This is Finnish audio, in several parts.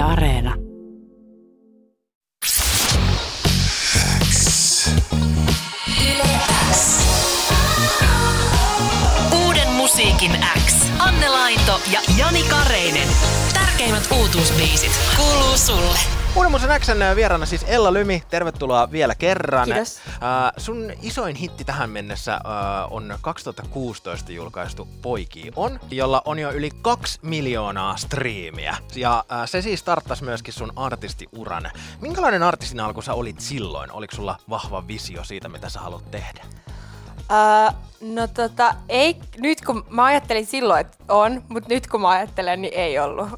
Yle Areena. Sulle. Uuden musen Xn vieraana siis Ella Lymi, tervetuloa vielä kerran. Kiitos. Uh, sun isoin hitti tähän mennessä uh, on 2016 julkaistu Poikii on, jolla on jo yli kaksi miljoonaa striimiä. Ja uh, se siis starttasi myöskin sun artistiuran. Minkälainen artistin alku sä olit silloin? Oliko sulla vahva visio siitä, mitä sä haluat tehdä? Uh, no tota, ei, nyt kun mä ajattelin silloin, että on, mutta nyt kun mä ajattelen, niin ei ollut.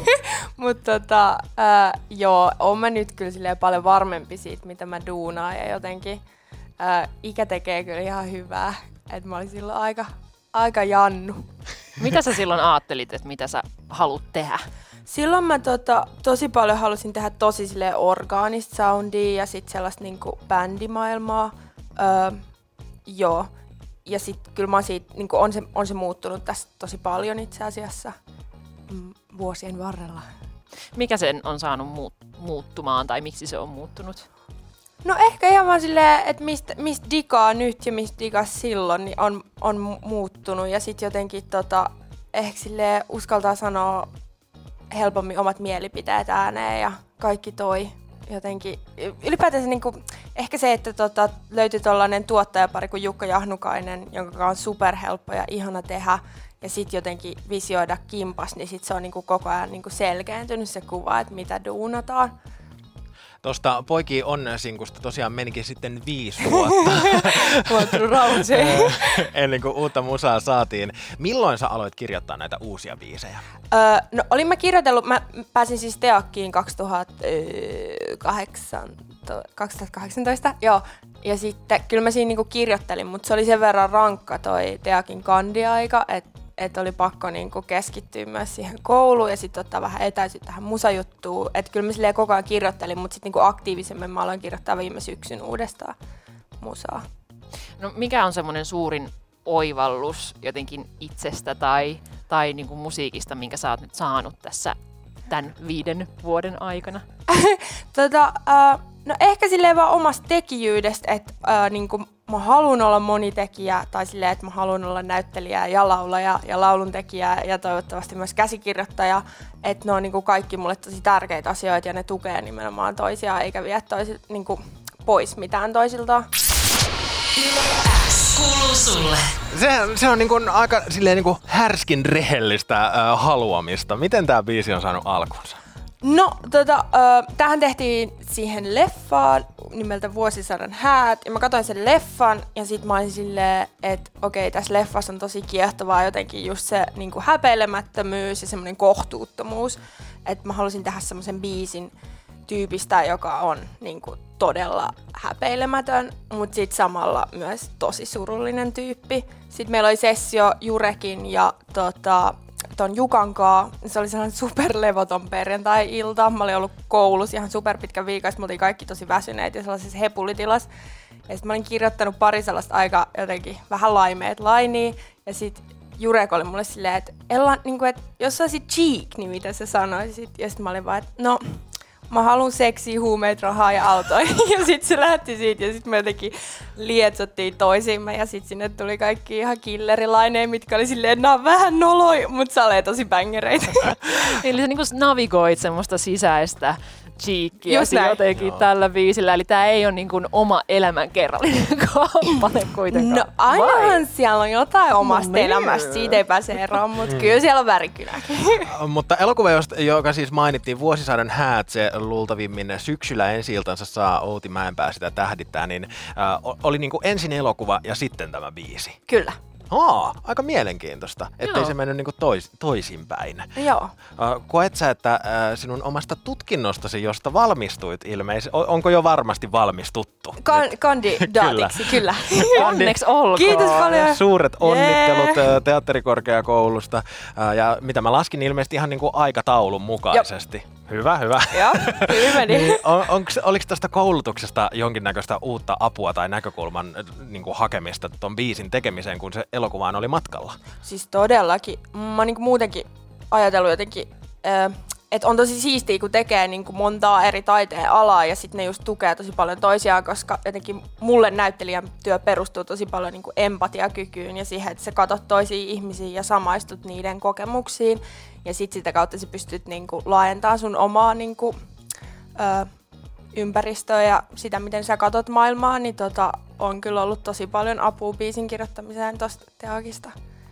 mutta tota, uh, joo, on mä nyt kyllä silleen paljon varmempi siitä, mitä mä duunaan ja jotenkin uh, ikä tekee kyllä ihan hyvää. Että mä olin silloin aika, aika jannu. Mitä sä silloin ajattelit, että mitä sä haluat tehdä? Silloin mä tota, tosi paljon halusin tehdä tosi silleen orgaanista soundia ja sitten sellaista niinku bändimaailmaa. Öö, joo. Ja sitten kyllä mä siitä, niinku on, se, on se muuttunut tässä tosi paljon itse asiassa mm, vuosien varrella. Mikä sen on saanut muut, muuttumaan tai miksi se on muuttunut? No ehkä ihan vaan silleen, että mistä, mistä digaa nyt ja mistä digaa silloin, niin on, on mu- muuttunut. Ja sitten jotenkin tota, ehkä silleen uskaltaa sanoa helpommin omat mielipiteet ääneen ja kaikki toi jotenkin. Ylipäätänsä niinku, ehkä se, että tota, löytyi tällainen tuottajapari kuin Jukka Jahnukainen, jonka on superhelppo ja ihana tehdä. Ja sitten jotenkin visioida kimpas, niin sit se on niinku koko ajan niinku selkeäntynyt se kuva, että mitä duunataan. Tuosta Poikii on sinkusta tosiaan menikin sitten viisi vuotta. Ennen kuin uutta musaa saatiin. Milloin sä aloit kirjoittaa näitä uusia biisejä? Öö, no olin mä kirjoitellut, mä pääsin siis Teakkiin 2008, 2018, joo. Ja sitten kyllä mä siinä niinku kirjoittelin, mutta se oli sen verran rankka toi Teakin kandiaika, että et oli pakko niinku keskittyä myös siihen kouluun ja sitten ottaa vähän etäisyyttä tähän musajuttuun. Että kyllä mä silleen koko ajan kirjoittelin, mutta sitten niinku aktiivisemmin mä aloin kirjoittaa viime syksyn uudestaan musaa. No mikä on semmoinen suurin oivallus jotenkin itsestä tai, tai niin kuin musiikista, minkä sä oot nyt saanut tässä tämän viiden vuoden aikana? Tota, äh, no ehkä silleen vaan omasta tekijyydestä, että äh, niinku, mä haluan olla monitekijä tai silleen, että mä haluan olla näyttelijä ja laulaja ja lauluntekijä ja toivottavasti myös käsikirjoittaja. Että ne on niinku kaikki mulle tosi tärkeitä asioita ja ne tukee nimenomaan toisiaan eikä vie toisi, niinku, pois mitään toisiltaan. Kuuluu sulle. Se, se on niin kuin aika silleen niin kuin härskin rehellistä äh, haluamista. Miten tämä biisi on saanut alkunsa? No, tota, äh, tähän tehtiin siihen leffaan nimeltä Vuosisadan häät. Ja mä katsoin sen leffan ja sit mä olin silleen, että okei, tässä leffassa on tosi kiehtovaa jotenkin just se niin häpeilemättömyys ja semmoinen kohtuuttomuus. Että mä halusin tehdä semmoisen biisin tyypistä, joka on niin kuin, todella häpeilemätön, mutta sitten samalla myös tosi surullinen tyyppi. Sitten meillä oli sessio Jurekin ja tota, ton Jukan kaa. Se oli sellainen superlevoton perjantai-ilta. Mä olin ollut koulussa ihan superpitkä viikko, me oltiin kaikki tosi väsyneet ja sellaisessa hepulitilas. Ja sitten mä olin kirjoittanut pari sellaista aika jotenkin vähän laimeet lainia. Ja sitten Jurek oli mulle silleen, että Ella, niin kuin, että jos sä olisit cheek, niin mitä sä sanoisit? Ja sitten mä olin vaan, että no, mä haluan seksiä, huumeet, rahaa ja autoja. ja sitten se lähti siitä ja sitten me jotenkin lietsottiin toisiimme ja sitten sinne tuli kaikki ihan killerilaineja, mitkä oli silleen, nää vähän noloi, mutta sä olet tosi bängereitä. Eli sä niin navigoit semmoista sisäistä cheekkiä Just näin. jotenkin Joo. tällä biisillä. Eli tämä ei ole niin kuin oma elämänkerrallinen kappale kuitenkaan. No ainahan Vai? siellä on jotain omasta No niin. elämästä, siitä ei pääse eroon, mutta kyllä siellä on värikynäkin. Mutta elokuva, joka siis mainittiin, Vuosisadan häät, se luultavimmin syksyllä ensi saa Outi Mäenpää sitä tähdittää, niin äh, oli niinku ensin elokuva ja sitten tämä biisi. Kyllä, Aa, aika mielenkiintoista, ettei Joo. se mennyt niinku tois, toisinpäin. joo. Koet sä, että sinun omasta tutkinnostasi, josta valmistuit ilmeisesti, onko jo varmasti valmistuttu? Kan, kandidaatiksi, kyllä. Onneksi olkoon. Kiitos paljon. Suuret onnittelut yeah. teatterikorkeakoulusta. Ja mitä mä laskin ilmeisesti ihan niinku aikataulun mukaisesti. Hyvä, hyvä. Joo, hyvin meni. Niin, on, onks, oliko tästä koulutuksesta jonkinnäköistä uutta apua tai näkökulman niin kuin hakemista tuon biisin tekemiseen, kun se elokuvaan oli matkalla? Siis todellakin. Mä oon niinku muutenkin ajatellut jotenkin, äh, et on tosi siistiä, kun tekee niin kuin montaa eri taiteen alaa ja sitten ne just tukee tosi paljon toisiaan, koska jotenkin mulle näyttelijän työ perustuu tosi paljon niin kuin empatiakykyyn ja siihen, että sä katot toisiin ihmisiin ja samaistut niiden kokemuksiin ja sitten sitä kautta sä pystyt niin kuin laajentamaan sun omaa niin kuin, ö, ympäristöä ja sitä, miten sä katot maailmaa, niin tota, on kyllä ollut tosi paljon apua biisin kirjoittamiseen tuosta teakista.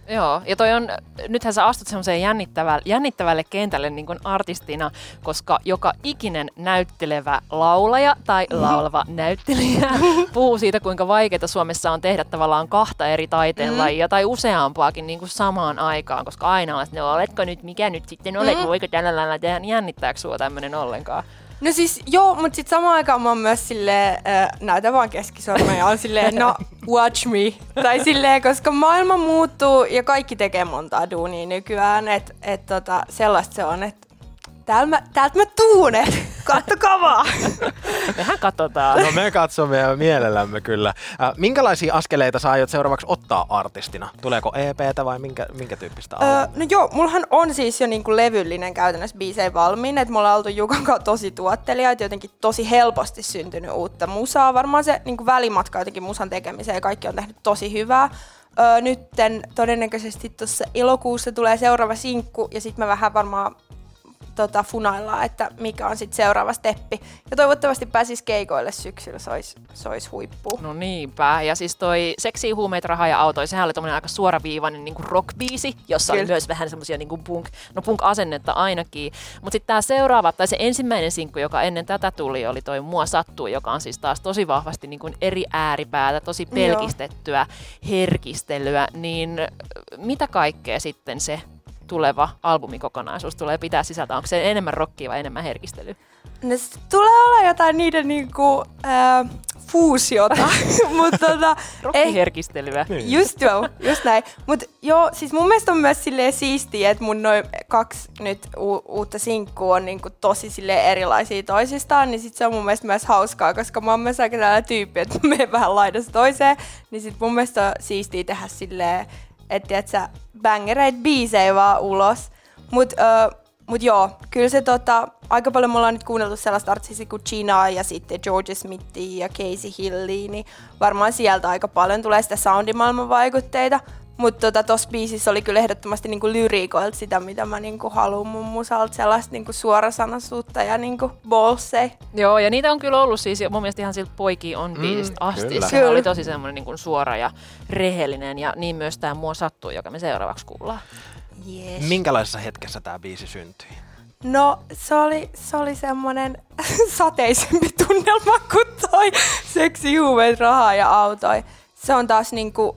Joo, ja toi on, nythän sä astut semmoiseen jännittävälle, jännittävälle kentälle niin kuin artistina, koska joka ikinen näyttelevä laulaja tai laulava näyttelijä puhuu siitä, kuinka vaikeaa Suomessa on tehdä tavallaan kahta eri taiteenlajia mm. tai useampaakin niin kuin samaan aikaan, koska aina on, että no oletko nyt, mikä nyt sitten olet, mm. voiko tällä lailla tehdä, niin jännittääkö sua tämmöinen ollenkaan? No siis joo, mutta sitten samaan aikaan mä oon myös silleen, äh, näytä vaan keskisormen ja on silleen, no watch me. Tai silleen, koska maailma muuttuu ja kaikki tekee montaa duunia nykyään, että et tota, sellaista se on, että täällä mä, täältä mä tuun, kattokaa vaan. Mehän katsotaan. No me katsomme ja mielellämme kyllä. Äh, minkälaisia askeleita sä aiot seuraavaksi ottaa artistina? Tuleeko EPtä vai minkä, minkä tyyppistä öö, No joo, mullahan on siis jo niinku levyllinen käytännössä biisejä valmiin, että mulla on oltu Jukan kanssa tosi tuottelijaita, jotenkin tosi helposti syntynyt uutta musaa. Varmaan se niinku välimatka jotenkin musan tekemiseen ja kaikki on tehnyt tosi hyvää. Öö, nytten todennäköisesti tuossa elokuussa tulee seuraava sinkku ja sitten mä vähän varmaan tota, funaillaan, että mikä on sitten seuraava steppi. Ja toivottavasti pääsis keikoille syksyllä, se olisi, se olisi huippu. No niinpä. Ja siis toi Seksi, huumeet, rahaa ja autoja, sehän oli tommonen aika suoraviivainen niin rockbiisi, jossa Kyllä. oli myös vähän semmoisia niin punk, no punk-asennetta ainakin. Mutta sitten tämä seuraava, tai se ensimmäinen sinkku, joka ennen tätä tuli, oli toi Mua sattuu, joka on siis taas tosi vahvasti niin kuin eri ääripäätä, tosi pelkistettyä Joo. herkistelyä. Niin mitä kaikkea sitten se tuleva albumikokonaisuus tulee pitää sisältä? Onko se enemmän rockia vai enemmän herkistelyä? No se tulee olla jotain niiden niinku, äh, fuusiota. Mut tota, Rockiherkistelyä. Niin. Just joo, just näin. Mut joo, siis mun mielestä on myös silleen siistiä, että mun noin kaksi nyt u- uutta sinkkua on niinku tosi silleen erilaisia toisistaan, niin sit se on mun mielestä myös hauskaa, koska mä oon myös aika tällainen tyyppi, että mä menen vähän laidasta toiseen, niin sit mun mielestä on siistiä tehdä silleen että et sä bängereit biisejä vaan ulos. Mut, ö, mut joo, kyllä se tota, aika paljon me ollaan nyt kuunneltu sellaista artistisia kuin Gina ja sitten George Smithia ja Casey Hillia, niin varmaan sieltä aika paljon tulee sitä soundimaailman vaikutteita. Mutta tota, tossa biisissä oli kyllä ehdottomasti niinku lyriikoilta sitä, mitä mä niinku haluan mun musalta, sellaista niinku suorasanaisuutta ja niinku bolsei. Joo, ja niitä on kyllä ollut siis mun mielestä ihan siltä poikia on mm, biisistä asti. Kyllä. Se oli tosi semmoinen niinku suora ja rehellinen ja niin myös tämä Mua sattuu, joka me seuraavaksi kuullaan. Yes. Minkälaisessa hetkessä tämä biisi syntyi? No, se oli, se oli semmoinen sateisempi tunnelma kuin toi seksi, huumeet, rahaa ja autoi. Se on taas niinku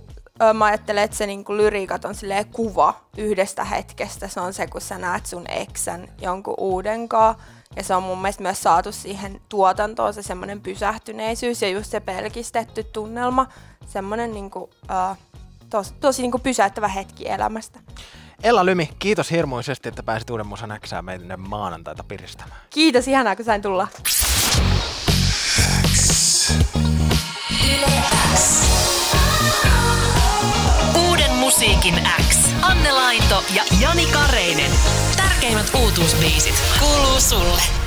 mä ajattelen, että se niinku lyriikat on kuva yhdestä hetkestä. Se on se, kun sä näet sun eksän jonkun uudenkaan. Ja se on mun mielestä myös saatu siihen tuotantoon se semmoinen pysähtyneisyys ja just se pelkistetty tunnelma. Semmoinen niinku, tos, tosi niinku pysäyttävä hetki elämästä. Ella Lymi, kiitos hirmuisesti, että pääsit Uuden Musan Äksää meidän maanantaita piristämään. Kiitos, ihanaa kun sain tulla. X. Anne Laito ja Jani Kareinen. Tärkeimmät uutuusbiisit kuuluu sulle.